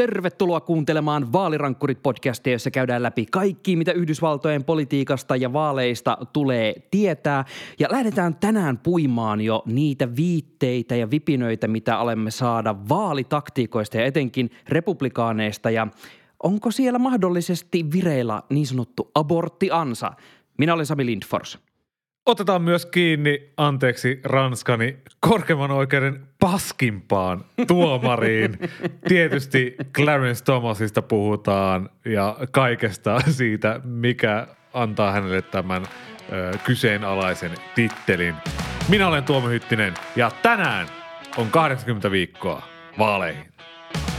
Tervetuloa kuuntelemaan Vaalirankkurit-podcastia, jossa käydään läpi kaikki, mitä Yhdysvaltojen politiikasta ja vaaleista tulee tietää. Ja lähdetään tänään puimaan jo niitä viitteitä ja vipinöitä, mitä olemme saada vaalitaktiikoista ja etenkin republikaaneista. Ja onko siellä mahdollisesti vireillä niin sanottu aborttiansa? Minä olen Sami Lindfors. Otetaan myös kiinni, anteeksi Ranskani, korkeimman oikeuden paskimpaan tuomariin. Tietysti Clarence Thomasista puhutaan ja kaikesta siitä, mikä antaa hänelle tämän ö, kyseenalaisen tittelin. Minä olen Tuomo Hyttinen ja tänään on 80 viikkoa vaaleihin.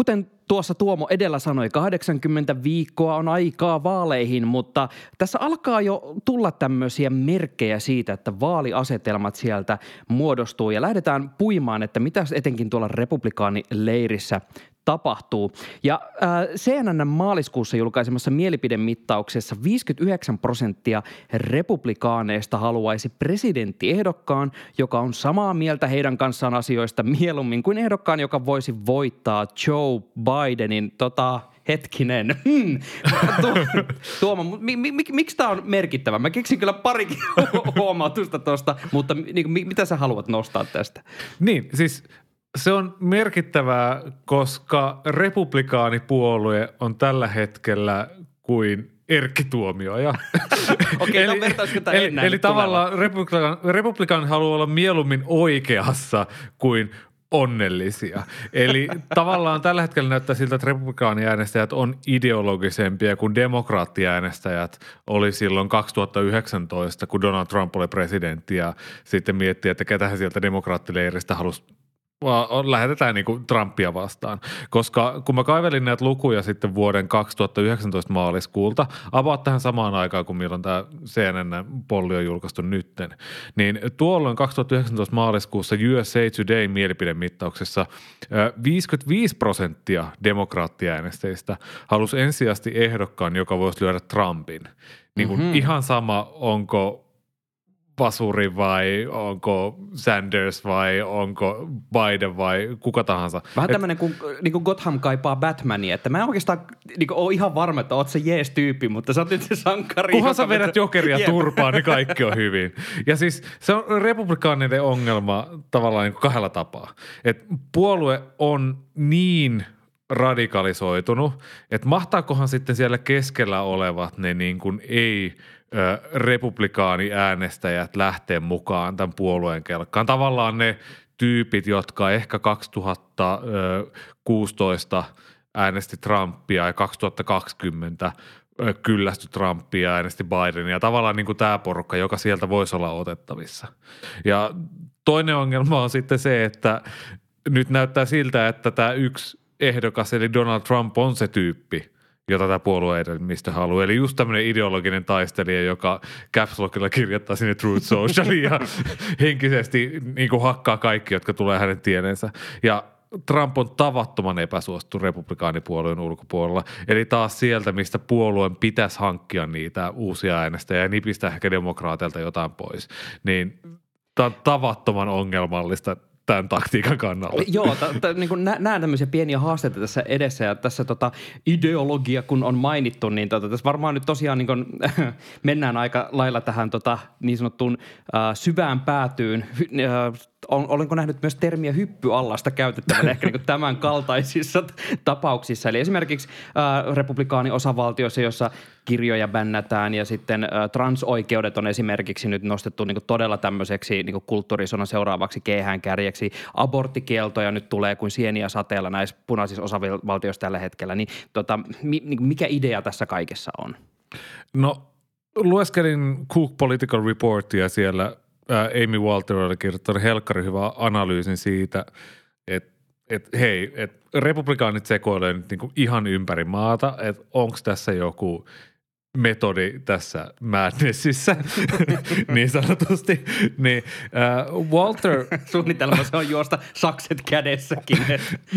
Kuten tuossa Tuomo edellä sanoi, 80 viikkoa on aikaa vaaleihin, mutta tässä alkaa jo tulla tämmöisiä merkkejä siitä, että vaaliasetelmat sieltä muodostuu. Ja lähdetään puimaan, että mitä etenkin tuolla republikaanileirissä tapahtuu. Ja äh, CNN maaliskuussa julkaisemassa mielipidemittauksessa 59 prosenttia republikaaneista haluaisi presidenttiehdokkaan, joka on samaa mieltä heidän kanssaan asioista mieluummin kuin ehdokkaan, joka voisi voittaa Joe Bidenin tota, hetkinen. Hmm. Tuomo, mi, mi, mi, miksi tämä on merkittävä? Mä keksin kyllä parikin huomautusta tuosta, mutta niin, mitä sä haluat nostaa tästä? Niin, siis se on merkittävää, koska republikaanipuolue on tällä hetkellä kuin Erkki Tuomioja. Okei, no eli, vertaisiko eli, ennen eli tavallaan republikaan, republikaan haluaa olla mieluummin oikeassa kuin onnellisia. Eli tavallaan tällä hetkellä näyttää siltä, että republikaaniäänestäjät on ideologisempia kuin demokraattiäänestäjät oli silloin 2019, kun Donald Trump oli presidentti ja sitten miettii, että ketä he sieltä demokraattileiristä halusi vaan lähetetään niin kuin Trumpia vastaan. Koska kun mä kaivelin näitä lukuja sitten vuoden 2019 maaliskuulta, avaat tähän samaan aikaan kuin milloin tämä CNN-polli on julkaistu nytten, niin tuolloin 2019 maaliskuussa USA Today mielipidemittauksessa 55 prosenttia demokraattiäänestäjistä halusi ensisijaisesti ehdokkaan, joka voisi lyödä Trumpin. Niin kuin mm-hmm. Ihan sama, onko Pasuri vai onko Sanders vai onko Biden vai kuka tahansa. Vähän tämmöinen, kun niin kuin Gotham kaipaa Batmania, että mä en oikeastaan niin kuin, ole ihan varma, että oot se jees-tyyppi, mutta sä oot nyt se sankari. Kunhan sä vedät jokeria yeah. turpaan, niin kaikki on hyvin. Ja siis se on republikaaninen ongelma tavallaan niin kuin kahdella tapaa. Et puolue on niin radikalisoitunut, että mahtaakohan sitten siellä keskellä olevat ne niin kuin ei – republikaaniäänestäjät lähteä mukaan tämän puolueen kelkkaan. Tavallaan ne tyypit, jotka ehkä 2016 äänesti Trumpia ja 2020 kyllästy Trumpia ja äänesti Bidenia. Tavallaan niin kuin tämä porukka, joka sieltä voisi olla otettavissa. Ja toinen ongelma on sitten se, että nyt näyttää siltä, että tämä yksi ehdokas, eli Donald Trump on se tyyppi – jota tämä puolue mistä haluaa. Eli just tämmöinen ideologinen taistelija, joka Caps Lockilla kirjoittaa sinne Truth Socialiin ja henkisesti niin kuin hakkaa kaikki, jotka tulee hänen tieneensä. Ja Trump on tavattoman epäsuosittu republikaanipuolueen ulkopuolella. Eli taas sieltä, mistä puolueen pitäisi hankkia niitä uusia äänestäjiä ja nipistää ehkä demokraateilta jotain pois. Niin tämä on tavattoman ongelmallista tämän taktiikan kannalla. Joo, t- t- niin kuin nä- näen tämmöisiä pieniä haasteita tässä edessä ja tässä tota, ideologia kun on mainittu, niin tota, tässä varmaan nyt tosiaan niin kuin, mennään aika lailla tähän tota, niin sanottuun äh, syvään päätyyn. Äh, olenko nähnyt myös termiä hyppyallasta käytettävän ehkä niin tämän kaltaisissa tapauksissa. Eli esimerkiksi äh, republikaani-osavaltioissa, jossa kirjoja bännätään ja sitten äh, transoikeudet on esimerkiksi nyt nostettu niin todella tämmöiseksi niin kulttuurisonan seuraavaksi keihään kärjeksi. Aborttikieltoja nyt tulee kuin sieniä sateella näissä punaisissa osavaltioissa tällä hetkellä. Niin, tota, mi, niin mikä idea tässä kaikessa on? No lueskelin Cook Political Reportia siellä – Amy Walter oli kirjoittanut helkkari hyvän analyysin siitä, että että hei, että republikaanit sekoilee nyt niinku ihan ympäri maata, että onko tässä joku metodi tässä madnessissä, niin sanotusti. Niin, äh, Walter... Suunnitelma se on juosta sakset kädessäkin.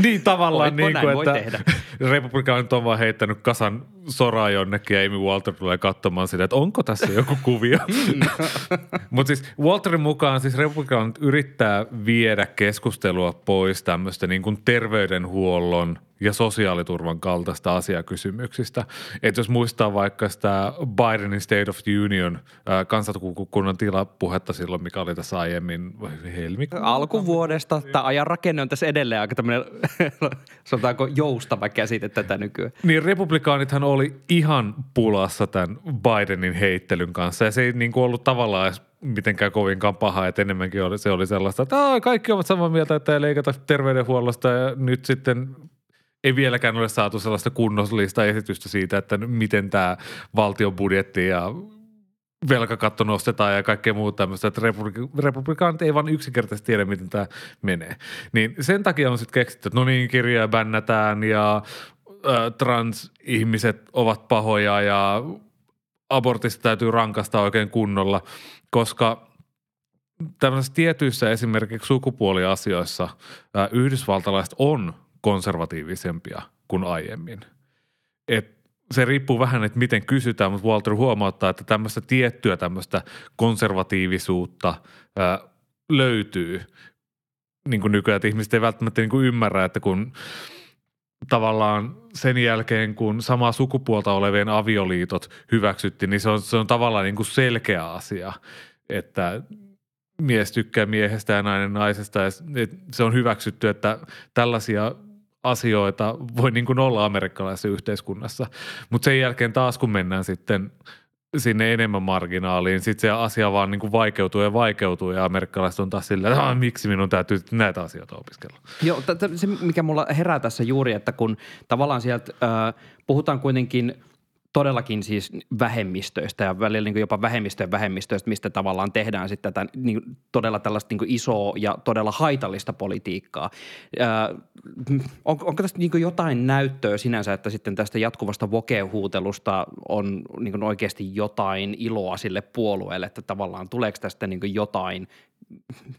niin tavallaan Voitko niin kuin, voi että republikaanit on vaan heittänyt kasan soraa jonnekin ja Amy Walter tulee katsomaan sitä, että onko tässä joku kuvio. Mutta siis Walterin mukaan siis republikaanit yrittää viedä keskustelua pois tämmöistä niin kuin terveydenhuollon ja sosiaaliturvan kaltaista asiakysymyksistä. Että jos muistaa vaikka sitä Bidenin State of the Union äh, kansakunnan tilapuhetta silloin, mikä oli tässä aiemmin helmikuun Alkuvuodesta tämä ajan rakenne on tässä edelleen aika tämmöinen, sanotaanko joustava käsite tätä nykyään. Niin republikaanithan oli ihan pulassa tämän Bidenin heittelyn kanssa ja se ei niin kuin ollut tavallaan edes mitenkään kovinkaan paha, että enemmänkin oli, se oli sellaista, että kaikki ovat samaa mieltä, että ei leikata terveydenhuollosta ja nyt sitten ei vieläkään ole saatu sellaista kunnollista esitystä siitä, että miten tämä valtion budjetti ja velkakatto nostetaan ja kaikkea muuta tämmöistä, että republik- republikaanit ei vaan yksinkertaisesti tiedä, miten tämä menee. Niin sen takia on sitten keksitty, että no niin, kirjoja bännätään ja ö, transihmiset ovat pahoja ja abortista täytyy rankasta oikein kunnolla, koska tämmöisissä tietyissä esimerkiksi sukupuoliasioissa ää, yhdysvaltalaiset on konservatiivisempia kuin aiemmin. Et se riippuu vähän, että miten kysytään, mutta Walter huomauttaa, että tämmöistä tiettyä tämmöistä konservatiivisuutta ää, löytyy niin kuin nykyään, että ihmiset ei välttämättä niin kuin ymmärrä, että kun tavallaan sen jälkeen, kun samaa sukupuolta olevien avioliitot hyväksyttiin, niin se on, se on tavallaan niin kuin selkeä asia, että mies tykkää miehestä ja nainen naisesta ja se on hyväksytty, että tällaisia asioita voi niin kuin olla amerikkalaisessa yhteiskunnassa. Mutta sen jälkeen taas, kun mennään sitten sinne enemmän marginaaliin, sitten se asia vaan niin kuin vaikeutuu ja vaikeutuu ja amerikkalaiset on taas silleen, että "Ah, miksi minun täytyy näitä asioita opiskella. Joo, t- t- se mikä mulla herää tässä juuri, että kun tavallaan sieltä äh, puhutaan kuitenkin todellakin siis vähemmistöistä ja välillä niin jopa vähemmistöjen vähemmistöistä, mistä tavallaan tehdään sitten tätä niin todella tällaista niin isoa ja todella haitallista politiikkaa. Äh, on, onko tästä niin jotain näyttöä sinänsä, että sitten tästä jatkuvasta vokehuutelusta on niin oikeasti jotain iloa sille puolueelle, että tavallaan tuleeko tästä niin jotain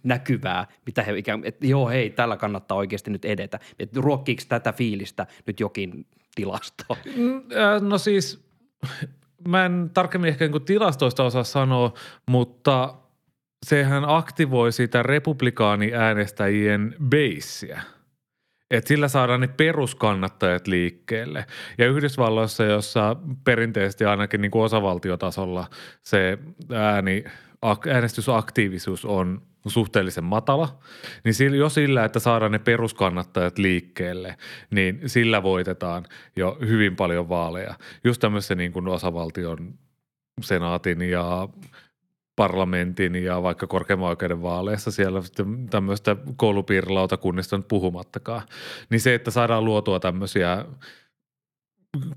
näkyvää, mitä he ikään että joo hei, tällä kannattaa oikeasti nyt edetä. Että ruokkiiko tätä fiilistä nyt jokin tilasto? Mm, äh, No siis, mä en tarkemmin ehkä niin tilastoista osaa sanoa, mutta sehän aktivoi sitä republikaaniäänestäjien beissiä. Että sillä saadaan ne peruskannattajat liikkeelle. Ja Yhdysvalloissa, jossa perinteisesti ainakin niin kuin osavaltiotasolla se ääni, ak- äänestysaktiivisuus on suhteellisen matala, niin jo sillä, että saadaan ne peruskannattajat liikkeelle, niin sillä voitetaan jo hyvin paljon vaaleja. Just tämmöisessä niin kuin osavaltion senaatin ja parlamentin ja vaikka korkeimman oikeuden vaaleissa siellä tämmöistä koulupiirilautakunnista nyt puhumattakaan. Niin se, että saadaan luotua tämmöisiä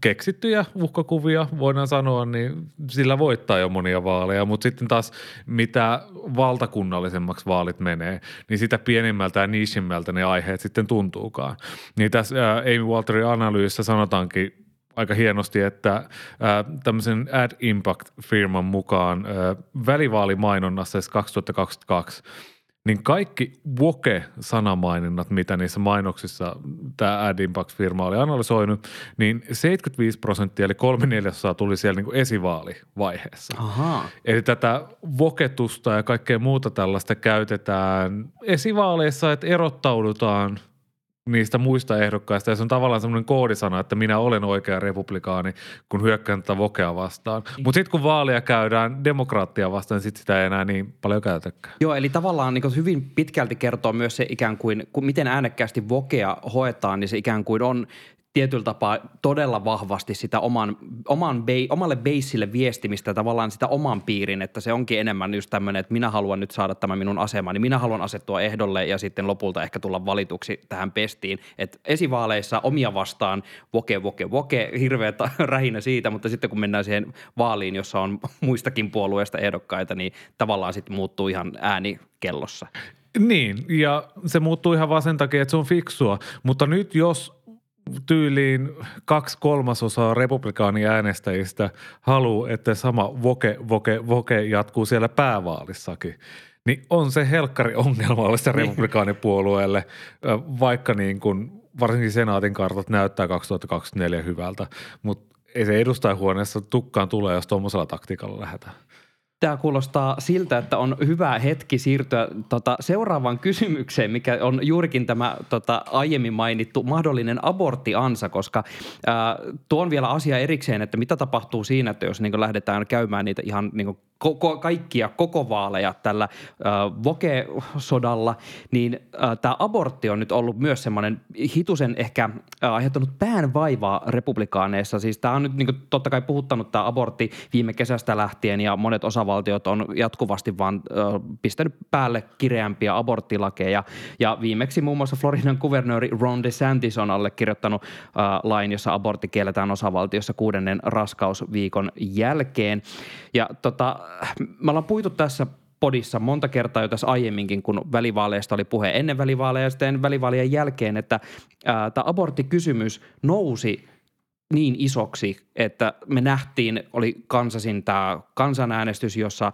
keksittyjä uhkakuvia, voidaan sanoa, niin sillä voittaa jo monia vaaleja, mutta sitten taas mitä valtakunnallisemmaksi vaalit menee, niin sitä pienimmältä ja niisimmältä ne aiheet sitten tuntuukaan. Niin tässä ää, Amy Walterin analyysissä sanotaankin aika hienosti, että ää, tämmöisen Ad Impact-firman mukaan ää, välivaalimainonnassa siis 2022 niin kaikki woke-sanamaininnat, mitä niissä mainoksissa tämä Ad Impact-firma oli analysoinut, niin 75 prosenttia eli kolme neljäsosaa tuli siellä niin esivaalivaiheessa. Ahaa. Eli tätä voketusta ja kaikkea muuta tällaista käytetään esivaaleissa, että erottaudutaan niistä muista ehdokkaista. Ja se on tavallaan semmoinen koodisana, että minä olen oikea republikaani, kun hyökkään tätä vokea vastaan. Mutta sitten kun vaalia käydään demokraattia vastaan, niin sit sitä ei enää niin paljon käytäkään. Joo, eli tavallaan niin hyvin pitkälti kertoo myös se ikään kuin, kun miten äänekkäästi vokea hoetaan, niin se ikään kuin on tietyllä tapaa todella vahvasti sitä oman, oman bei, omalle beissille viestimistä tavallaan sitä oman piirin, että se onkin enemmän just tämmöinen, että minä haluan nyt saada tämän minun asemani, minä haluan asettua ehdolle ja sitten lopulta ehkä tulla valituksi tähän pestiin. Et esivaaleissa omia vastaan voke, voke, voke, hirveä rähinä siitä, mutta sitten kun mennään siihen vaaliin, jossa on muistakin puolueista ehdokkaita, niin tavallaan sitten muuttuu ihan ääni kellossa. Niin, ja se muuttuu ihan vaan sen takia, että se on fiksua. Mutta nyt jos tyyliin kaksi kolmasosaa republikaaniäänestäjistä haluaa, että sama voke, voke, voke jatkuu siellä päävaalissakin, niin on se helkkari ongelmallista republikaanipuolueelle, ö, vaikka niin kuin varsinkin senaatin kartat näyttää 2024 hyvältä, mutta ei se edustajahuoneessa tukkaan tulee, jos tuommoisella taktiikalla lähdetään. Tämä kuulostaa siltä, että on hyvä hetki siirtyä tota, seuraavaan kysymykseen, mikä on juurikin tämä tota, aiemmin mainittu mahdollinen aborttiansa, koska ää, tuon vielä asia erikseen, että mitä tapahtuu siinä, että jos niin lähdetään käymään niitä ihan niin koko, kaikkia koko vaaleja tällä äh, Voke-sodalla, niin äh, tämä abortti on nyt ollut myös semmoinen hitusen ehkä äh, aiheuttanut päänvaivaa republikaaneissa. Siis tämä on nyt niin kuin, totta kai puhuttanut tämä abortti viime kesästä lähtien ja monet osavaltiot on jatkuvasti vaan äh, pistänyt päälle kireämpiä aborttilakeja. Ja viimeksi muun muassa Floridan kuvernööri Ron DeSantis on allekirjoittanut äh, lain, jossa abortti kielletään osavaltiossa kuudennen raskausviikon jälkeen. Ja tota, me ollaan puitu tässä podissa monta kertaa jo tässä aiemminkin, kun välivaaleista oli puhe ennen välivaaleja ja sitten välivaalien jälkeen, että tämä aborttikysymys nousi niin isoksi, että me nähtiin, oli Kansasin tämä kansanäänestys, jossa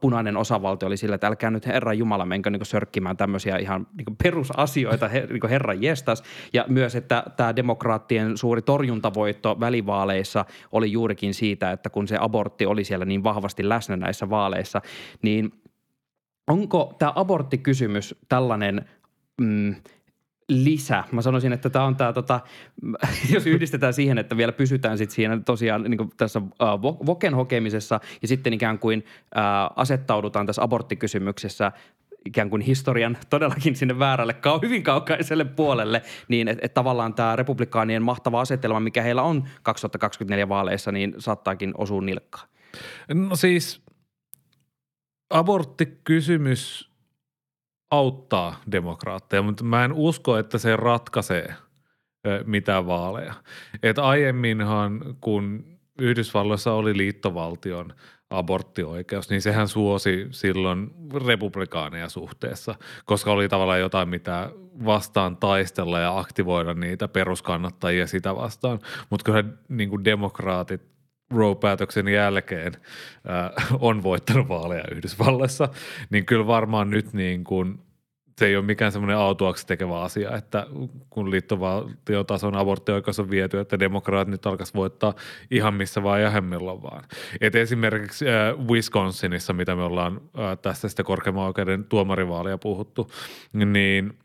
punainen osavaltio oli sillä, että älkää nyt Herran Jumala menkö niin sörkkimään tämmöisiä ihan niin perusasioita, her, niin Herran jestas. Ja myös, että tämä demokraattien suuri torjuntavoitto välivaaleissa oli juurikin siitä, että kun se abortti oli siellä niin vahvasti läsnä näissä vaaleissa, niin onko tämä aborttikysymys tällainen mm, – lisä. Mä sanoisin, että tämä on tämä, tota, jos yhdistetään siihen, että vielä pysytään sitten siinä tosiaan niin tässä äh, voken hokemisessa ja sitten ikään kuin äh, asettaudutaan tässä aborttikysymyksessä ikään kuin historian todellakin sinne väärälle, hyvin kaukaiselle puolelle, niin että et tavallaan tämä republikaanien mahtava asetelma, mikä heillä on 2024 vaaleissa, niin saattaakin osua nilkkaan. No siis aborttikysymys auttaa demokraatteja, mutta mä en usko, että se ratkaisee mitään vaaleja. Et aiemminhan, kun Yhdysvalloissa oli liittovaltion aborttioikeus, niin sehän suosi silloin republikaaneja suhteessa, koska oli tavallaan jotain, mitä vastaan taistella ja aktivoida niitä peruskannattajia sitä vastaan. Mutta kyllä niin demokraatit Roe-päätöksen jälkeen äh, on voittanut vaaleja Yhdysvalloissa, niin kyllä varmaan nyt niin kuin se ei ole mikään semmoinen autuaksi tekevä asia, että kun liittovaltiotason aborttioikeus on viety, että demokraat nyt alkaisi voittaa ihan missä vaan ja hemmillä vaan. Et esimerkiksi äh, Wisconsinissa, mitä me ollaan äh, tästä sitten korkeimman oikeuden tuomarivaalia puhuttu, niin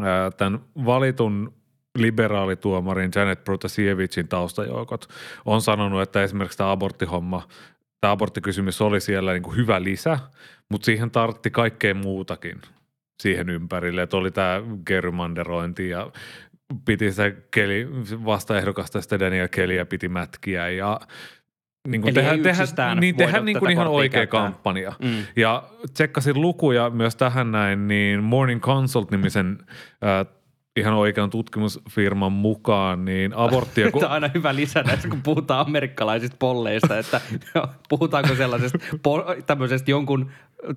äh, tämän valitun liberaalituomarin Janet Protasiewicin taustajoukot on sanonut, että esimerkiksi tämä aborttihomma, tämä aborttikysymys oli siellä niin kuin hyvä lisä, mutta siihen tartti kaikkea muutakin siihen ympärille, että oli tämä gerrymanderointi ja piti sitä keli, vastaehdokasta sitä Daniel Kellyä piti mätkiä ja niin kuin tehdä, tehdä, niin tehdä niin kuin ihan oikea käyttää. kampanja. Mm. Ja tsekkasin lukuja myös tähän näin, niin Morning Consult-nimisen äh, ihan oikean tutkimusfirman mukaan, niin aborttia... Kun... Tämä on aina hyvä lisätä, kun puhutaan amerikkalaisista polleista, että puhutaanko sellaisesta tämmöisestä jonkun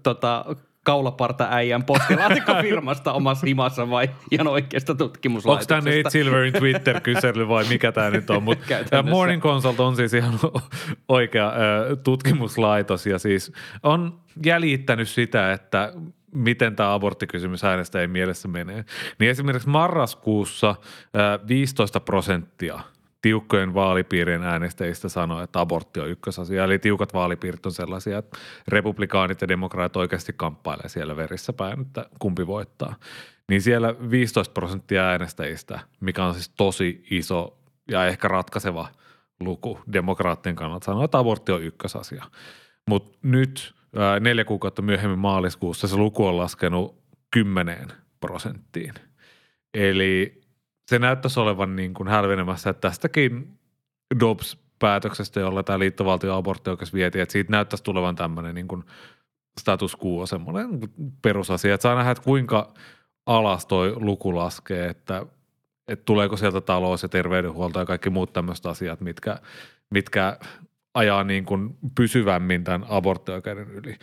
tota, kaulaparta äijän postilaatikkofirmasta omassa himassa vai ihan oikeasta tutkimuslaitoksesta. Onko tämä Nate Silverin Twitter-kysely vai mikä tämä nyt on? Mut Morning Consult on siis ihan oikea äh, tutkimuslaitos ja siis on jäljittänyt sitä, että miten tämä aborttikysymys äänestäjien mielessä menee. Niin esimerkiksi marraskuussa äh, 15 prosenttia – tiukkojen vaalipiirien äänestäjistä sanoo, että abortti on ykkösasia. Eli tiukat vaalipiirit on sellaisia, että republikaanit ja demokraatit oikeasti kamppailee siellä verissä päin, että kumpi voittaa. Niin siellä 15 prosenttia äänestäjistä, mikä on siis tosi iso ja ehkä ratkaiseva luku demokraattien kannalta, sanoo, että abortti on ykkösasia. Mutta nyt neljä kuukautta myöhemmin maaliskuussa se luku on laskenut kymmeneen prosenttiin. Eli se näyttäisi olevan niin kuin hälvenemässä, että tästäkin Dobbs-päätöksestä, jolla tämä liittovaltio aborttioikeus vietiin, että siitä näyttäisi tulevan tämmöinen niin kuin status quo, semmoinen perusasia, että saa nähdä, että kuinka alas toi luku laskee, että, että tuleeko sieltä talous ja terveydenhuolto ja kaikki muut tämmöiset asiat, mitkä, mitkä ajaa niin kuin pysyvämmin tämän aborttioikeuden yli.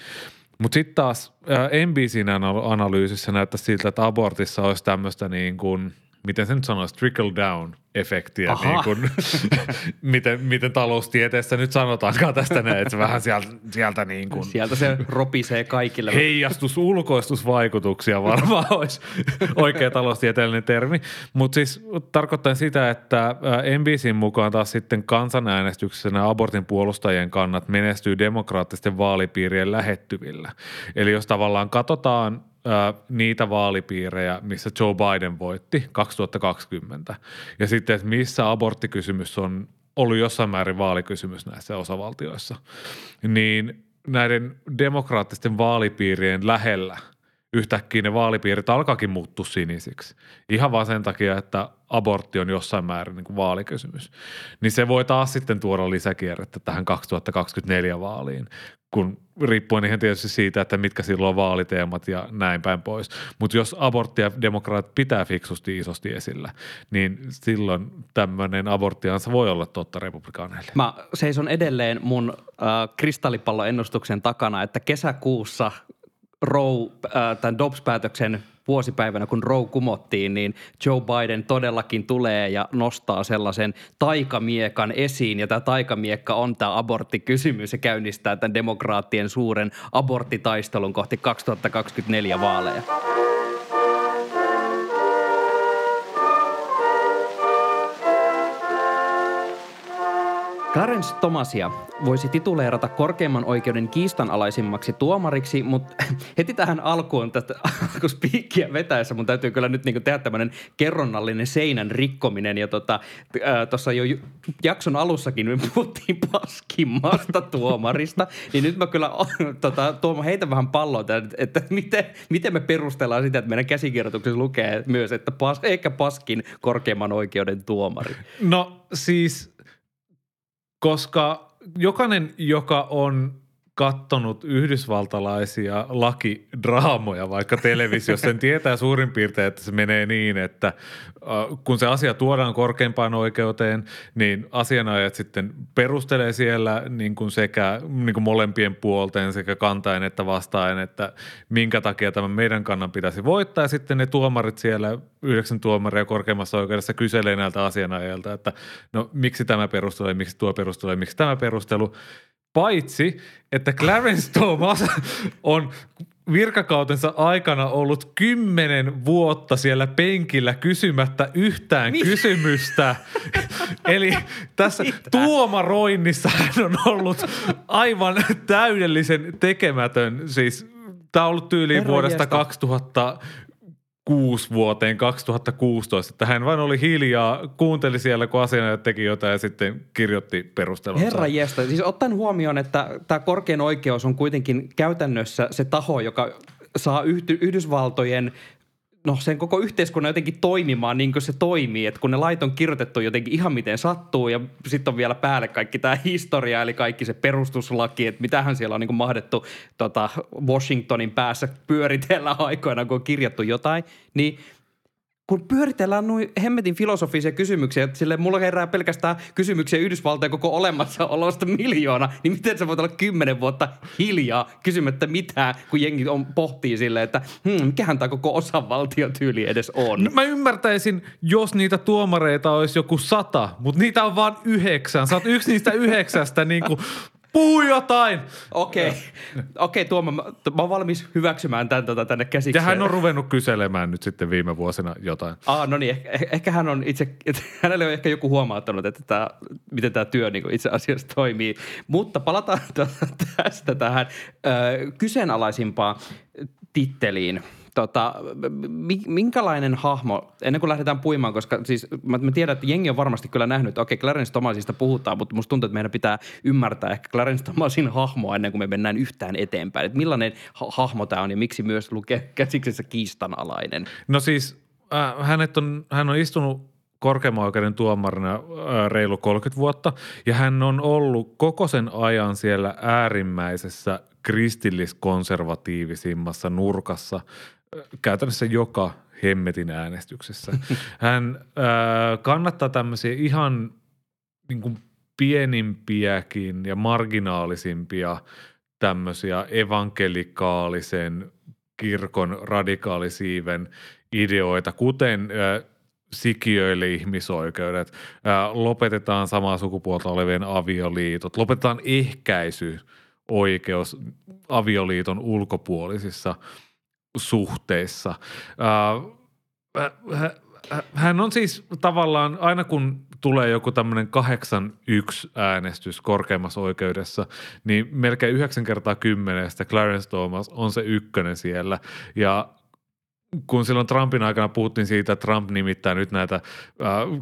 Mutta sitten taas ää, NBCn ana- analyysissä näyttää siltä, että abortissa olisi tämmöistä niin kuin, miten se nyt sanoisi, trickle down efektiä, Aha. niin kuin, miten, miten taloustieteessä nyt sanotaankaan tästä näin, että se vähän sieltä, sieltä niin kuin Sieltä se ropisee kaikille. heijastus, ulkoistusvaikutuksia varmaan olisi oikea taloustieteellinen termi. Mutta siis tarkoittaa sitä, että NBCin mukaan taas sitten kansanäänestyksessä abortin puolustajien kannat menestyy demokraattisten vaalipiirien lähettyvillä. Eli jos tavallaan katsotaan niitä vaalipiirejä, missä Joe Biden voitti 2020 ja sitten, että missä aborttikysymys on ollut jossain määrin vaalikysymys näissä osavaltioissa, niin näiden demokraattisten vaalipiirien lähellä yhtäkkiä ne vaalipiirit alkaakin muuttua sinisiksi. Ihan vaan sen takia, että abortti on jossain määrin niin kuin vaalikysymys. Niin se voi taas sitten tuoda lisäkierrettä tähän 2024 vaaliin, kun riippuen ihan tietysti siitä, että mitkä silloin on vaaliteemat ja näin päin pois. Mutta jos aborttia demokraatit pitää fiksusti isosti esillä, niin silloin tämmöinen aborttiansa voi olla totta republikaaneille. Mä seison edelleen mun äh, kristallipalloennustuksen takana, että kesäkuussa Roe, äh, tämän Dobbs-päätöksen vuosipäivänä, kun Roe kumottiin, niin Joe Biden todellakin tulee ja nostaa sellaisen taikamiekan esiin. Ja tämä taikamiekka on tämä aborttikysymys ja käynnistää tämän demokraattien suuren aborttitaistelun kohti 2024 vaaleja. Clarence Thomasia voisi tituleerata korkeimman oikeuden kiistanalaisimmaksi tuomariksi, mutta heti tähän alkuun tästä alkuspiikkiä vetäessä mun täytyy kyllä nyt niinku tehdä tämmöinen kerronnallinen seinän rikkominen. Ja tuossa tota, jo jakson alussakin me puhuttiin paskimmasta tuomarista, niin nyt mä kyllä tota, Tuomo heitä vähän palloa, tämän, että miten, miten me perustellaan sitä, että meidän käsikirjoituksessa lukee myös, että pas, ehkä paskin korkeimman oikeuden tuomari. No siis, koska jokainen, joka on kattonut yhdysvaltalaisia lakidraamoja vaikka televisiossa, sen tietää suurin piirtein, että se menee niin, että äh, kun se asia tuodaan korkeimpaan oikeuteen, niin asianajat sitten perustelee siellä niin kuin sekä niin kuin molempien puolten sekä kantaen että vastaan, että minkä takia tämä meidän kannan pitäisi voittaa. Ja sitten ne tuomarit siellä, yhdeksän tuomaria korkeimmassa oikeudessa kyselee näiltä asianajilta, että no miksi tämä perustelu, miksi tuo perustelu, miksi tämä perustelu. Paitsi, että Clarence Thomas on virkakautensa aikana ollut kymmenen vuotta siellä penkillä kysymättä yhtään Mitä? kysymystä. Eli tässä Mitä? tuomaroinnissa hän on ollut aivan täydellisen tekemätön. Siis tämä on ollut tyyliin Herra vuodesta jestas. 2000 kuusi vuoteen 2016, että hän vain oli hiljaa, kuunteli siellä, kun asianajat teki jotain ja sitten kirjoitti perustelunsa. Herra jästä. Siis ottaen huomioon, että tämä korkein oikeus on kuitenkin käytännössä se taho, joka saa Yhdysvaltojen no sen koko yhteiskunnan jotenkin toimimaan niin kuin se toimii, että kun ne lait on kirjoitettu jotenkin ihan miten sattuu ja sitten on vielä päälle kaikki tämä historia, eli kaikki se perustuslaki, että mitähän siellä on niin kuin mahdettu tota, Washingtonin päässä pyöritellä aikoina, kun on kirjattu jotain, niin kun pyöritellään noin hemmetin filosofisia kysymyksiä, että sille mulla herää pelkästään kysymyksiä Yhdysvaltojen koko olemassaolosta miljoona, niin miten sä voit olla kymmenen vuotta hiljaa kysymättä mitään, kun jengi on, pohtii silleen, että hmm, mikähän tämä koko osavaltiotyyli edes on. No, mä ymmärtäisin, jos niitä tuomareita olisi joku sata, mutta niitä on vain yhdeksän. Sä oot yksi niistä yhdeksästä niin kuin, puhu jotain. Okei, okei Tuomo, mä, mä oon valmis hyväksymään tämän tota, tänne käsikseen. Ja hän on ruvennut kyselemään nyt sitten viime vuosina jotain. Ah, no niin, ehkä, ehkä hän on itse, hänelle on ehkä joku huomauttanut, että tämä, miten tämä työ niin itse asiassa toimii. Mutta palataan tästä tähän ö, kyseenalaisimpaan titteliin. Tota, mi- minkälainen hahmo, ennen kuin lähdetään puimaan, koska siis mä, mä tiedän, että jengi on varmasti kyllä nähnyt, että okei, Clarence Thomasista puhutaan, mutta musta tuntuu, että meidän pitää ymmärtää ehkä Clarence Thomasin hahmoa ennen kuin me mennään yhtään eteenpäin. Että millainen ha- hahmo tämä on ja miksi myös lukee käsiksessä kiistanalainen. No siis äh, hänet on, hän on istunut korkeimman oikeuden tuomarina äh, reilu 30 vuotta ja hän on ollut koko sen ajan siellä äärimmäisessä kristilliskonservatiivisimmassa nurkassa käytännössä joka hemmetin äänestyksessä. Hän äh, kannattaa tämmöisiä ihan niin kuin pienimpiäkin ja marginaalisimpia tämmöisiä evankelikaalisen kirkon radikaalisiiven ideoita, kuten ö, sikiöille ihmisoikeudet, ö, lopetetaan samaa sukupuolta olevien avioliitot, lopetetaan ehkäisy oikeus avioliiton ulkopuolisissa suhteissa. Ö, hä- hä- hän on siis tavallaan, aina kun tulee joku tämmöinen 8-1 äänestys korkeimmassa oikeudessa, niin melkein 9 kertaa kymmenestä Clarence Thomas on se ykkönen siellä. Ja kun silloin Trumpin aikana puhuttiin siitä, että Trump nimittää nyt näitä äh,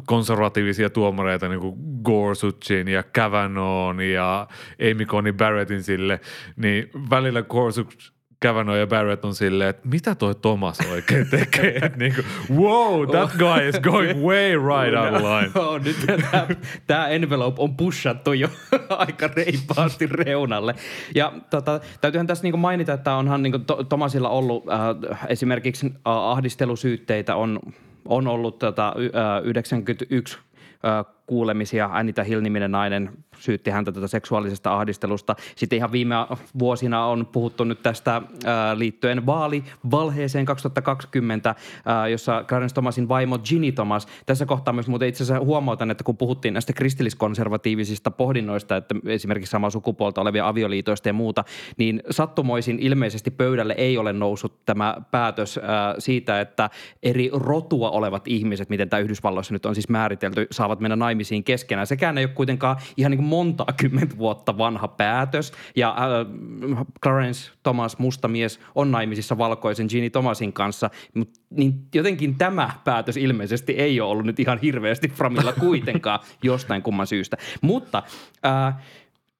konservatiivisia tuomareita niin kuin Gorsuchin ja Kavanagh ja Amy Coney Barrettin sille, niin välillä Gorsuch Kavanaugh ja Barrett on silleen, että mitä toi Thomas oikein tekee? Niin kuin, wow, that guy is going way right out of line. Joo, nyt tämä, tämä envelope on pushattu jo aika reippaasti reunalle. Ja tota, täytyyhän tässä niinku mainita, että onhan niinku to, Tomasilla ollut äh, esimerkiksi äh, ahdistelusyytteitä on, on ollut tota, äh, 91 äh, kuulemisia. Anita Hill-niminen nainen syytti häntä tätä seksuaalisesta ahdistelusta. Sitten ihan viime vuosina on puhuttu nyt tästä ää, liittyen vaalivalheeseen 2020, ää, jossa Clarence Thomasin vaimo Ginny Thomas. Tässä kohtaa myös muuten itse asiassa huomautan, että kun puhuttiin näistä kristilliskonservatiivisista pohdinnoista, että esimerkiksi samaa sukupuolta olevia avioliitoista ja muuta, niin sattumoisin ilmeisesti pöydälle ei ole noussut tämä päätös ää, siitä, että eri rotua olevat ihmiset, miten tämä Yhdysvalloissa nyt on siis määritelty, saavat mennä naimisiin keskenään. Sekään ei ole kuitenkaan ihan niin kuin monta kymmentä vuotta vanha päätös. Ja äh, Clarence Thomas, mustamies, on naimisissa valkoisen Ginny Thomasin kanssa. Mut, niin jotenkin tämä päätös ilmeisesti ei ole ollut nyt ihan hirveästi framilla kuitenkaan jostain kumman syystä. Mutta äh,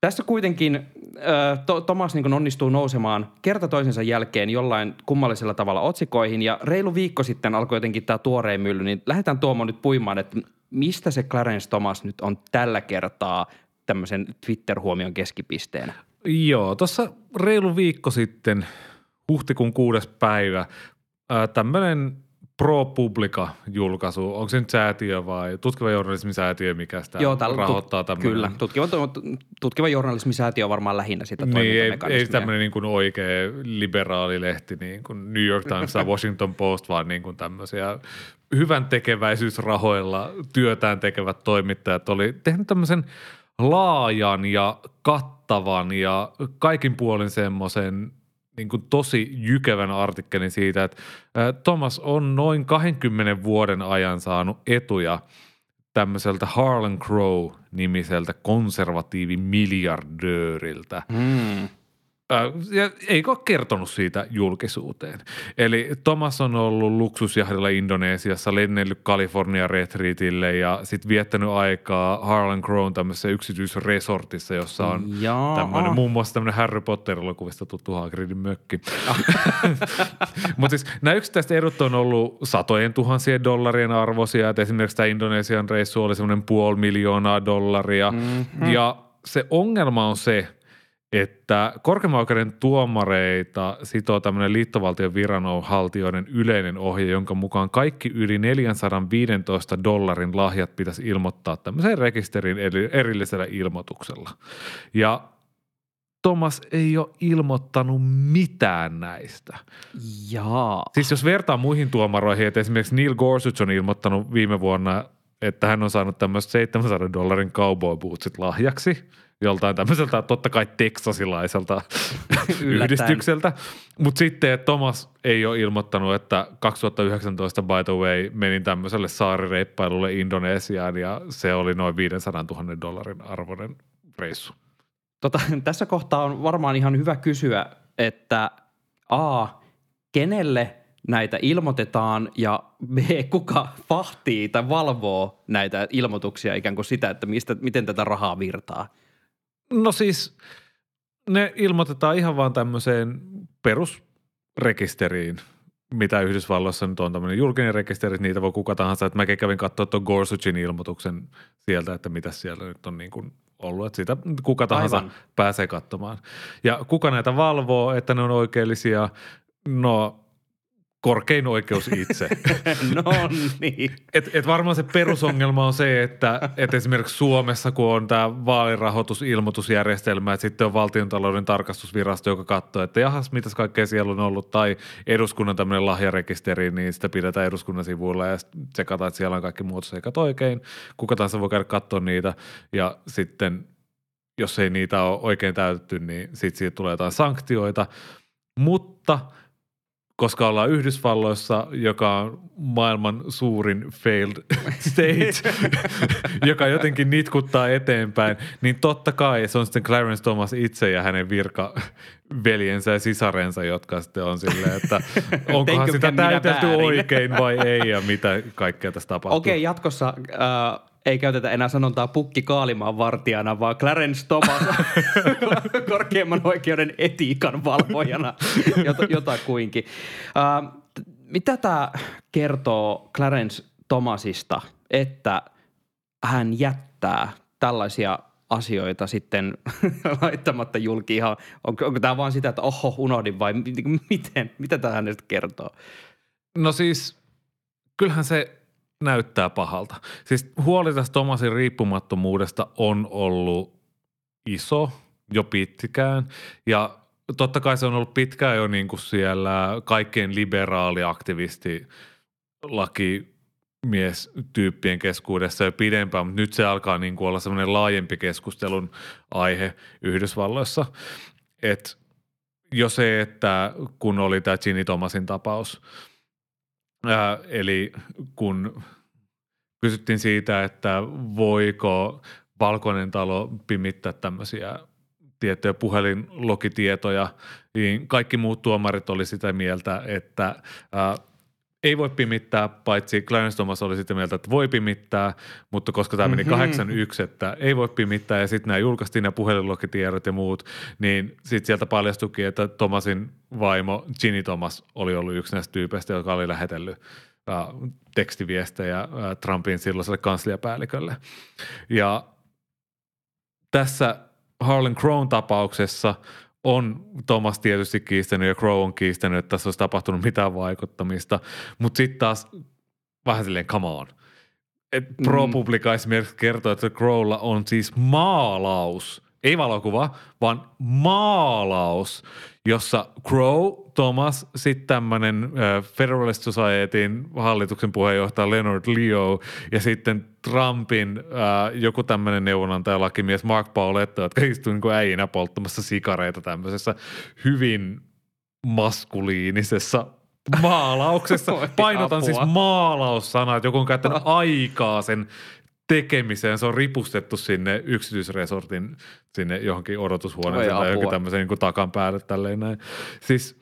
tässä kuitenkin äh, to, Thomas niin onnistuu nousemaan kerta toisensa jälkeen jollain kummallisella tavalla otsikoihin ja reilu viikko sitten alkoi jotenkin tämä tuorein mylly, niin lähdetään Tuomo nyt puimaan, että mistä se Clarence Thomas nyt on tällä kertaa tämmöisen Twitter-huomion keskipisteenä? Joo, tuossa reilu viikko sitten, huhtikuun kuudes päivä, tämmöinen ProPublica-julkaisu, onko se nyt säätiö vai tutkiva journalismisäätiö, mikä sitä Joo, täällä rahoittaa tämmöinen? Kyllä, tutkiva, tutkiva journalismisäätiö on varmaan lähinnä sitä Niin, ei, ei tämmöinen niin kuin oikea liberaalilehti, niin kuin New York Times tai Washington Post, vaan niin kuin tämmöisiä hyvän tekeväisyysrahoilla työtään tekevät toimittajat oli tehnyt tämmöisen laajan ja kattavan ja kaikin puolin semmoisen niin kuin tosi jykevän artikkelin siitä, että Thomas on noin 20 vuoden ajan saanut etuja tämmöiseltä Harlan Crow-nimiseltä konservatiivimiljardööriltä. Mm. Äh, ja eikä ole kertonut siitä julkisuuteen. Eli Thomas on ollut luksusjahdilla Indonesiassa, lennellyt Kalifornia retriitille ja sitten viettänyt aikaa Harlan Crown tämmöisessä yksityisresortissa, jossa on tämmöinen, muun muassa tämmöinen Harry Potter-elokuvista tuttu Hagridin mökki. Mutta siis nämä yksittäiset edut on ollut satojen tuhansien dollarien arvoisia, että esimerkiksi tämä Indonesian reissu oli semmoinen puoli miljoonaa dollaria. Mm-hmm. Ja se ongelma on se, että korkeimman oikeuden tuomareita sitoo tämmöinen liittovaltion viranhaltijoiden yleinen ohje, jonka mukaan kaikki yli 415 dollarin lahjat pitäisi ilmoittaa tämmöiseen rekisteriin eri- erillisellä ilmoituksella. Ja Thomas ei ole ilmoittanut mitään näistä. Jaa. Siis jos vertaa muihin tuomaroihin, että esimerkiksi Neil Gorsuch on ilmoittanut viime vuonna, että hän on saanut tämmöistä 700 dollarin cowboy bootsit lahjaksi joltain tämmöiseltä totta kai teksasilaiselta yhdistykseltä. Mutta sitten että Thomas ei ole ilmoittanut, että 2019 by the way menin tämmöiselle saarireippailulle Indonesiaan ja se oli noin 500 000 dollarin arvoinen reissu. Tota, tässä kohtaa on varmaan ihan hyvä kysyä, että A, kenelle näitä ilmoitetaan ja B, kuka fahtii tai valvoo näitä ilmoituksia ikään kuin sitä, että mistä, miten tätä rahaa virtaa? No siis ne ilmoitetaan ihan vaan tämmöiseen perusrekisteriin, mitä Yhdysvalloissa nyt on tämmöinen julkinen rekisteri, niitä voi kuka tahansa. Että mäkin kävin katsoa tuon Gorsuchin ilmoituksen sieltä, että mitä siellä nyt on niin kuin ollut, että sitä kuka tahansa Aivan. pääsee katsomaan. Ja kuka näitä valvoo, että ne on oikeellisia, no korkein oikeus itse. no niin. Et, et varmaan se perusongelma on se, että et esimerkiksi Suomessa, kun on tämä vaalirahoitusilmoitusjärjestelmä, että sitten on valtiontalouden tarkastusvirasto, joka katsoo, että jahas, mitäs kaikkea siellä on ollut, tai eduskunnan tämmöinen lahjarekisteri, niin sitä pidetään eduskunnan sivuilla ja tsekataan, että siellä on kaikki muutoseikat oikein. Kuka tahansa voi käydä katsoa niitä ja sitten jos ei niitä ole oikein täytetty, niin sitten siitä tulee jotain sanktioita. Mutta – koska ollaan Yhdysvalloissa, joka on maailman suurin failed state, joka jotenkin nitkuttaa eteenpäin, niin totta kai se on sitten Clarence Thomas itse ja hänen virka veljensä ja sisarensa, jotka sitten on silleen, että onkohan sitä täytelty oikein vai ei ja mitä kaikkea tässä tapahtuu. Okei, okay, jatkossa äh, ei käytetä enää sanontaa pukki kaalimaan vartijana, vaan Clarence Thomas korkeimman oikeuden etiikan valvojana jota, jotakuinkin. Mitä tämä kertoo Clarence Thomasista, että hän jättää tällaisia asioita sitten laittamatta julki ihan, onko, onko tämä vaan sitä, että oho, unohdin vai miten, mitä tämä hänestä kertoo? No siis, kyllähän se näyttää pahalta. Siis huoli tästä Tomasin riippumattomuudesta on ollut iso jo pitkään ja totta kai se on ollut pitkään jo niin kuin siellä kaikkein liberaali aktivisti laki mies tyyppien keskuudessa jo pidempään, mutta nyt se alkaa niin kuin olla semmoinen laajempi keskustelun aihe Yhdysvalloissa. Et jo se, että kun oli tämä Ginny Thomasin tapaus – Ää, eli kun kysyttiin siitä, että voiko Valkoinen talo pimittää tämmöisiä tiettyjä puhelinlogitietoja, niin kaikki muut tuomarit oli sitä mieltä, että ää, ei voi pimittää, paitsi Clarence Thomas oli sitä mieltä, että voi pimittää, mutta koska tämä meni mm-hmm. 8-1, että ei voi pimittää ja sitten nämä julkaistiin nämä puhelinlogitiedot ja muut, niin sitten sieltä paljastukin, että Thomasin vaimo Ginny Thomas oli ollut yksi näistä tyypeistä, joka oli lähetellyt äh, tekstiviestejä äh, Trumpin silloiselle kansliapäällikölle. Ja tässä Harlan Crown tapauksessa on Thomas tietysti kiistänyt ja Crow on kiistänyt, että tässä olisi tapahtunut mitään vaikuttamista, mutta sitten taas vähän silleen come on. Et ProPublica mm. esimerkiksi kertoo, että Crowlla on siis maalaus, ei valokuva, vaan maalaus, jossa Crow, Thomas, sitten tämmöinen äh, Federalist Societyn hallituksen puheenjohtaja Leonard Leo ja sitten Trumpin äh, joku tämmöinen neuvonantajalakimies Mark Pauletto, jotka istuu niin äijinä polttamassa sikareita tämmöisessä hyvin maskuliinisessa maalauksessa. Painotan apua. siis maalaussanaa, että joku on käyttänyt aikaa sen tekemiseen. Se on ripustettu sinne yksityisresortin sinne johonkin odotushuoneeseen tai johonkin tämmöiseen niin takan päälle tälleen näin. Siis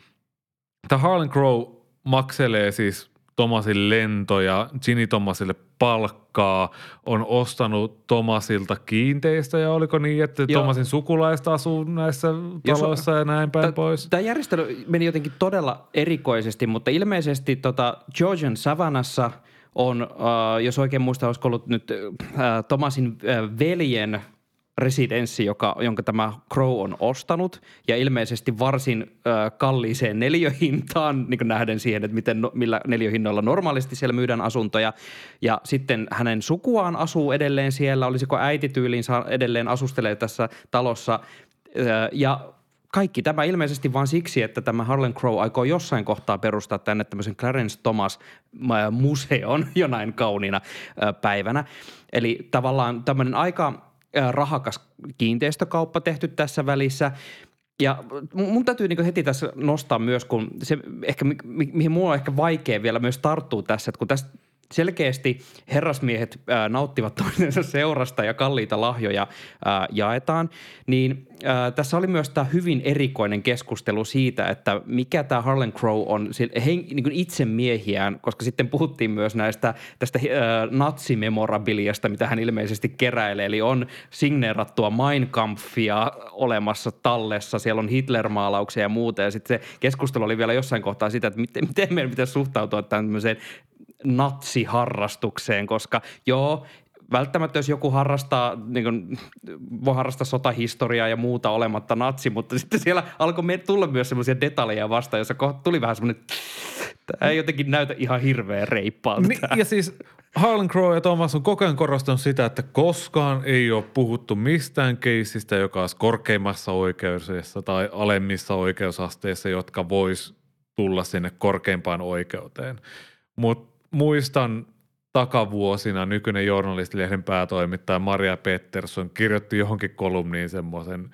tämä Harlan Crow makselee siis Tomasin lentoja, Ginny Tomasille palkkaa, on ostanut Tomasilta kiinteistöjä, oliko niin, että Joo. Tomasin sukulaista asuu näissä taloissa ja näin päin t- pois? Tämä järjestely meni jotenkin todella erikoisesti, mutta ilmeisesti tota Georgian Savannassa – on, äh, jos oikein muista, olisiko ollut nyt äh, Tomasin äh, veljen residenssi, joka, jonka tämä Crow on ostanut ja ilmeisesti varsin äh, kalliiseen neljöhintaan, niin nähden siihen, että miten, no, millä neljöhinnoilla normaalisti siellä myydään asuntoja. Ja sitten hänen sukuaan asuu edelleen siellä, olisiko äiti tyyliin edelleen asustelee tässä talossa. Äh, ja kaikki tämä ilmeisesti vain siksi, että tämä Harlan Crow aikoo jossain kohtaa perustaa tänne tämmöisen Clarence Thomas museon jonain kauniina päivänä. Eli tavallaan tämmöinen aika rahakas kiinteistökauppa tehty tässä välissä. Ja mun täytyy niin heti tässä nostaa myös, kun se ehkä, mihin mulla on ehkä vaikea vielä myös tarttua tässä, että kun tästä selkeästi herrasmiehet ää, nauttivat toisensa seurasta ja kalliita lahjoja ää, jaetaan, niin ää, tässä oli myös tämä hyvin erikoinen keskustelu siitä, että mikä tämä Harlan Crow on hen, niin kuin itse miehiään, koska sitten puhuttiin myös näistä tästä ää, natsimemorabiliasta, mitä hän ilmeisesti keräilee, eli on signeerattua Mein Kampfia olemassa tallessa, siellä on Hitler-maalauksia ja muuta, ja sitten se keskustelu oli vielä jossain kohtaa sitä, että miten, miten meidän pitäisi suhtautua tämmöiseen natsiharrastukseen, koska joo, välttämättä jos joku harrastaa, niin kuin, voi harrastaa sotahistoriaa ja muuta olematta natsi, mutta sitten siellä alkoi tulla myös semmoisia detaljeja vasta, jossa tuli vähän semmoinen Tämä ei jotenkin näytä ihan hirveän reippaalta. Niin, ja siis Harlan Crow ja Thomas on koko ajan korostanut sitä, että koskaan ei ole puhuttu mistään keisistä, joka olisi korkeimmassa oikeudessa tai alemmissa oikeusasteissa, jotka vois tulla sinne korkeimpaan oikeuteen. Mutta muistan takavuosina nykyinen journalistilehden päätoimittaja Maria Pettersson kirjoitti johonkin kolumniin semmoisen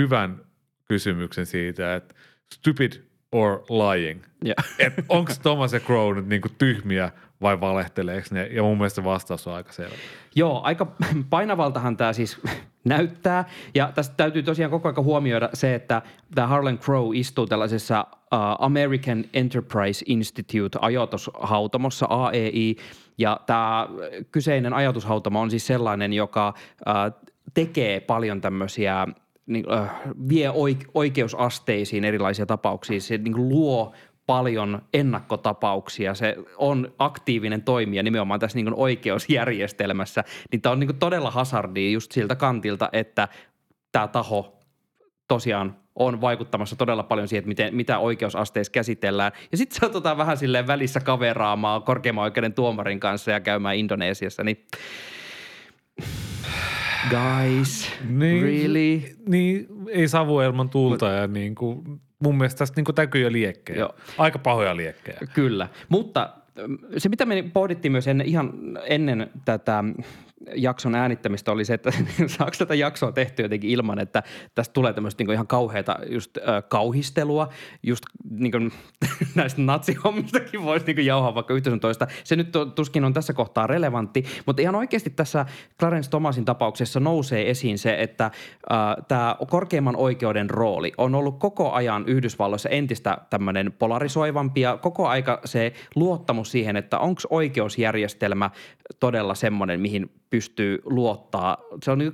hyvän kysymyksen siitä, että stupid or lying. Että onko Thomas ja Crow nyt niinku tyhmiä vai valehteleeko ne? Ja mun mielestä vastaus on aika selvä. Joo, aika painavaltahan tämä siis näyttää. Ja tästä täytyy tosiaan koko ajan huomioida se, että tämä Harlan Crow istuu tällaisessa American Enterprise Institute ajatushautomossa AEI. Ja tämä kyseinen ajatushautomo on siis sellainen, joka uh, tekee paljon tämmöisiä niin, uh, vie oik- oikeusasteisiin erilaisia tapauksia. Se niin luo paljon ennakkotapauksia. Se on aktiivinen toimija nimenomaan tässä niin oikeusjärjestelmässä. Niin tämä on niin todella hazardia just siltä kantilta, että tämä taho tosiaan on vaikuttamassa todella paljon siihen, että miten, mitä oikeusasteissa käsitellään. Ja sitten satutaan vähän silleen välissä kaveraamaan korkeimman oikeuden tuomarin kanssa ja käymään Indonesiassa, niin guys, Niin, really? Niin, ei savu ilman tulta ja niin kuin, mun mielestä tästä niin kuin jo liekkejä. Joo. Aika pahoja liekkejä. Kyllä, mutta mm, se mitä me pohdittiin myös ennen, ihan ennen tätä jakson äänittämistä oli se, että saako tätä jaksoa tehty jotenkin ilman, että tästä tulee tämmöistä niin ihan kauheata just äh, kauhistelua, just niin kuin, näistä natsihommistakin voisi niin jauhaa vaikka yhtä toista. Se nyt tuskin on tässä kohtaa relevantti, mutta ihan oikeasti tässä Clarence Thomasin tapauksessa nousee esiin se, että äh, tämä korkeimman oikeuden rooli on ollut koko ajan Yhdysvalloissa entistä tämmöinen polarisoivampi ja koko aika se luottamus siihen, että onko oikeusjärjestelmä todella semmoinen, mihin pystyy luottaa. Se on niin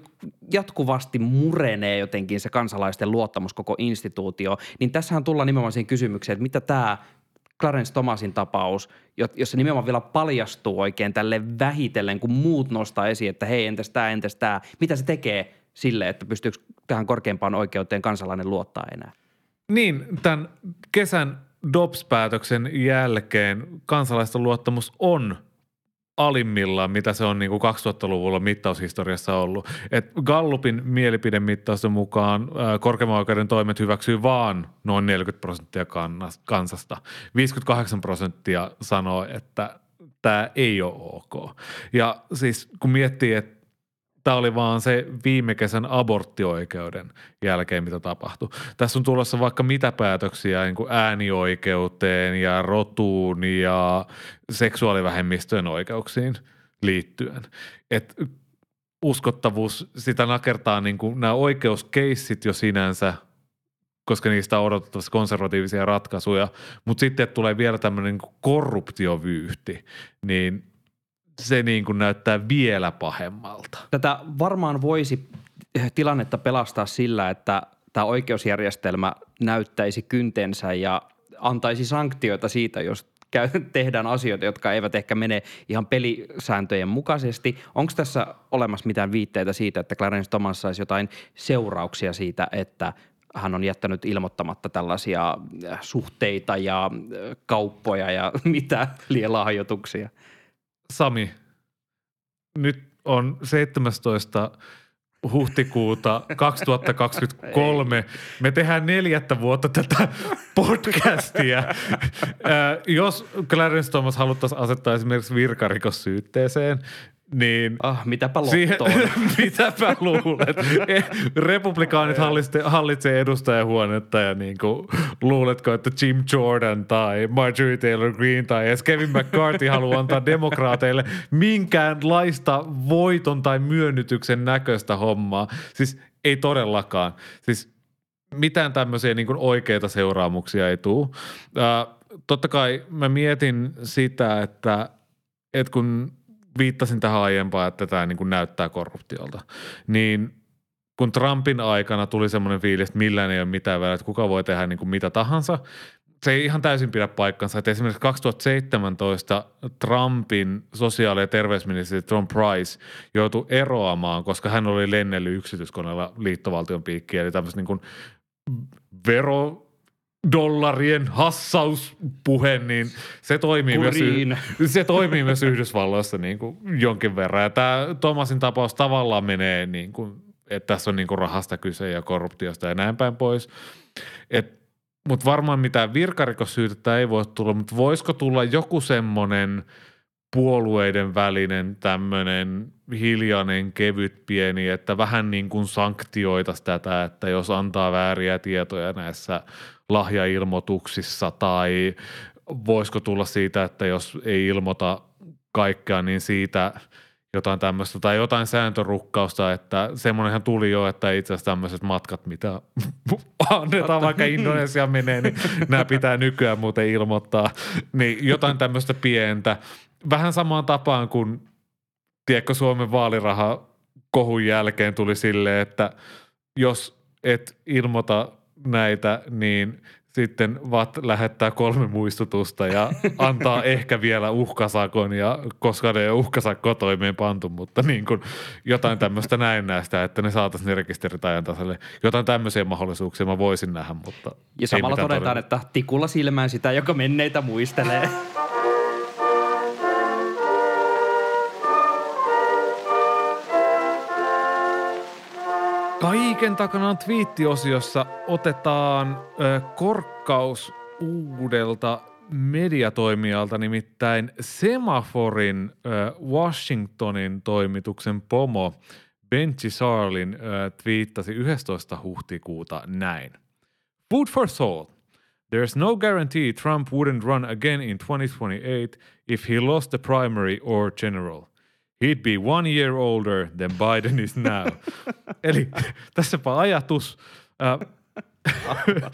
jatkuvasti murenee jotenkin se kansalaisten luottamus koko instituutio. Niin tässähän tullaan nimenomaan siihen kysymykseen, että mitä tämä Clarence Thomasin tapaus, jo- jossa nimenomaan vielä paljastuu oikein tälle vähitellen, kun muut nostaa esiin, että hei, entäs tämä, entäs tämä. Mitä se tekee sille, että pystyykö tähän korkeimpaan oikeuteen kansalainen luottaa enää? Niin, tämän kesän DOPS-päätöksen jälkeen kansalaisten luottamus on alimmillaan, mitä se on niin kuin 2000-luvulla mittaushistoriassa ollut. Et Gallupin mielipidemittausten mukaan korkeimman oikeuden toimet hyväksyy vaan noin 40 prosenttia kansasta. 58 prosenttia sanoo, että tämä ei ole ok. Ja siis kun miettii, että tämä oli vaan se viime kesän aborttioikeuden jälkeen, mitä tapahtui. Tässä on tulossa vaikka mitä päätöksiä niin kuin äänioikeuteen ja rotuun ja seksuaalivähemmistöjen oikeuksiin liittyen. Et uskottavuus, sitä nakertaa niin kuin nämä oikeuskeissit jo sinänsä, koska niistä on odotettavasti konservatiivisia ratkaisuja, mutta sitten tulee vielä tämmöinen niin korruptiovyyhti, niin se niin kuin näyttää vielä pahemmalta. Tätä varmaan voisi tilannetta pelastaa sillä, että tämä oikeusjärjestelmä näyttäisi kyntensä ja antaisi sanktioita siitä, jos käy, tehdään asioita, jotka eivät ehkä mene ihan pelisääntöjen mukaisesti. Onko tässä olemassa mitään viitteitä siitä, että Clarence Thomas saisi jotain seurauksia siitä, että hän on jättänyt ilmoittamatta tällaisia äh, suhteita ja äh, kauppoja ja mitä lielahjoituksia? Sami, nyt on 17 huhtikuuta 2023. Me tehdään neljättä vuotta tätä podcastia. Ää, Jos Clarence Thomas haluttaisiin asettaa esimerkiksi virkarikossyytteeseen, niin Ah, mitäpä Siihen, lottoon. mitäpä luulet? Eh, Republikaanit hallitsee, hallitsee edustajahuonetta ja niin kuin, luuletko, että Jim Jordan tai Marjorie Taylor Greene tai edes Kevin McCarthy haluaa antaa demokraateille minkäänlaista voiton tai myönnytyksen näköistä hommaa. Siis ei todellakaan. Siis mitään tämmöisiä niin kuin oikeita seuraamuksia ei tule. Äh, totta kai mä mietin sitä, että, että kun viittasin tähän aiempaan, että tämä niin kuin näyttää korruptiolta, niin kun Trumpin aikana tuli semmoinen fiilis, että millään ei ole mitään väliä, että kuka voi tehdä niin kuin mitä tahansa, se ei ihan täysin pidä paikkansa. Että esimerkiksi 2017 Trumpin sosiaali- ja terveysministeri Tom Price joutui eroamaan, koska hän oli lennellyt yksityiskoneella liittovaltion piikkiin. Eli tämmöistä niin kuin vero dollarien hassauspuhe, niin se toimii, myös, Kuriin. se toimii myös Yhdysvalloissa niin kuin jonkin verran. Ja tämä Thomasin tapaus tavallaan menee, niin kuin, että tässä on niin kuin rahasta kyse ja korruptiosta ja näin päin pois. Mutta varmaan mitään virkarikossyytettä ei voi tulla, mutta voisiko tulla joku semmoinen puolueiden välinen tämmöinen hiljainen, kevyt, pieni, että vähän niin kuin sanktioitaisiin tätä, että jos antaa vääriä tietoja näissä lahjailmoituksissa tai voisiko tulla siitä, että jos ei ilmoita kaikkea, niin siitä jotain tämmöistä tai jotain sääntörukkausta, että semmoinenhan tuli jo, että itse asiassa tämmöiset matkat, mitä annetaan vaikka Indonesia menee, niin nämä pitää nykyään muuten ilmoittaa, niin jotain tämmöistä pientä. Vähän samaan tapaan kuin, tiedätkö, Suomen vaaliraha kohun jälkeen tuli silleen, että jos et ilmoita näitä, niin sitten VAT lähettää kolme muistutusta ja antaa ehkä vielä uhkasakon, ja koska ne ei ole uhkasakkoa toimeen pantu, mutta niin kuin jotain tämmöistä näistä, että ne saataisiin ne rekisterit ajan tasalle. Jotain tämmöisiä mahdollisuuksia mä voisin nähdä, mutta Ja samalla todetaan, todella- että tikulla silmään sitä, joka menneitä muistelee. Kaiken takana twiittiosiossa otetaan ö, korkkaus uudelta mediatoimijalta, nimittäin Semaforin ö, Washingtonin toimituksen pomo Benji Sarlin ö, twiittasi 11. huhtikuuta näin. Food for thought. There's no guarantee Trump wouldn't run again in 2028 if he lost the primary or general. He'd be one year older than Biden is now. Eli tässäpä ajatus. Äh,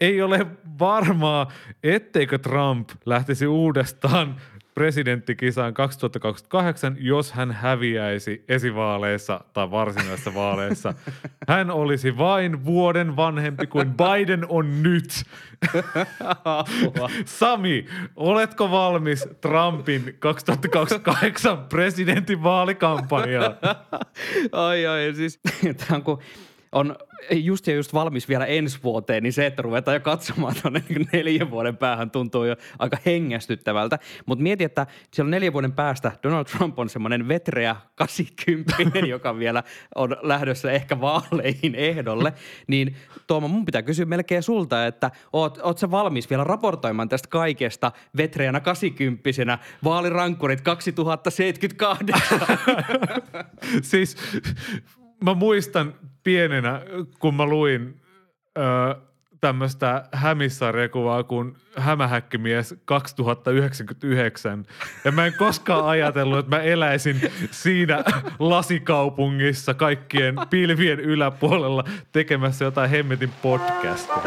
ei ole varmaa, etteikö Trump lähtisi uudestaan presidenttikisaan 2028, jos hän häviäisi esivaaleissa tai varsinaisissa vaaleissa. Hän olisi vain vuoden vanhempi kuin Biden on nyt. Sami, oletko valmis Trumpin 2028 presidentin vaalikampanjaan? ai ai, siis tämä on kun on just ja just valmis vielä ensi vuoteen, niin se, että ruvetaan jo katsomaan tuonne neljän vuoden päähän tuntuu jo aika hengästyttävältä. Mutta mieti, että siellä neljän vuoden päästä Donald Trump on semmoinen vetreä 80, joka vielä on lähdössä ehkä vaaleihin ehdolle. Niin Tuomo, mun pitää kysyä melkein sulta, että oot, oot sä valmis vielä raportoimaan tästä kaikesta vetreänä 80 vaalirankkurit 2078? siis mä muistan pienenä, kun mä luin ö, tämmöistä hämissarjakuvaa kuin Hämähäkkimies 2099. Ja mä en koskaan ajatellut, että mä eläisin siinä lasikaupungissa kaikkien pilvien yläpuolella tekemässä jotain hemmetin podcastia.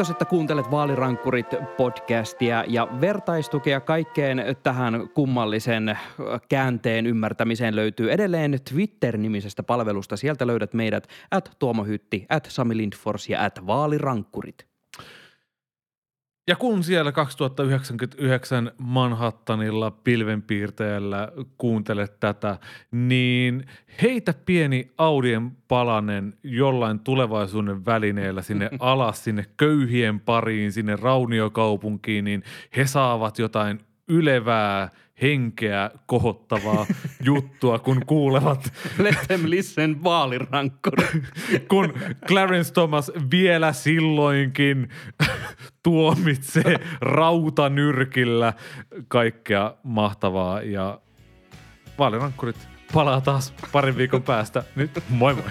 Kiitos, että kuuntelet Vaalirankkurit podcastia ja vertaistukea kaikkeen tähän kummallisen äh, käänteen ymmärtämiseen löytyy edelleen Twitter-nimisestä palvelusta. Sieltä löydät meidät at Tuomo Hytti, at Sami Lindfors ja at Vaalirankkurit. Ja kun siellä 2099 Manhattanilla pilvenpiirtäjällä kuuntelet tätä, niin heitä pieni audien palanen jollain tulevaisuuden välineellä sinne alas, sinne köyhien pariin, sinne rauniokaupunkiin, niin he saavat jotain ylevää, henkeä kohottavaa juttua, kun kuulevat Let them listen Vaalirankkurit. kun Clarence Thomas vielä silloinkin tuomitsee rautanyrkillä kaikkea mahtavaa ja vaalirankkurit palaa taas parin viikon päästä. Nyt moi moi!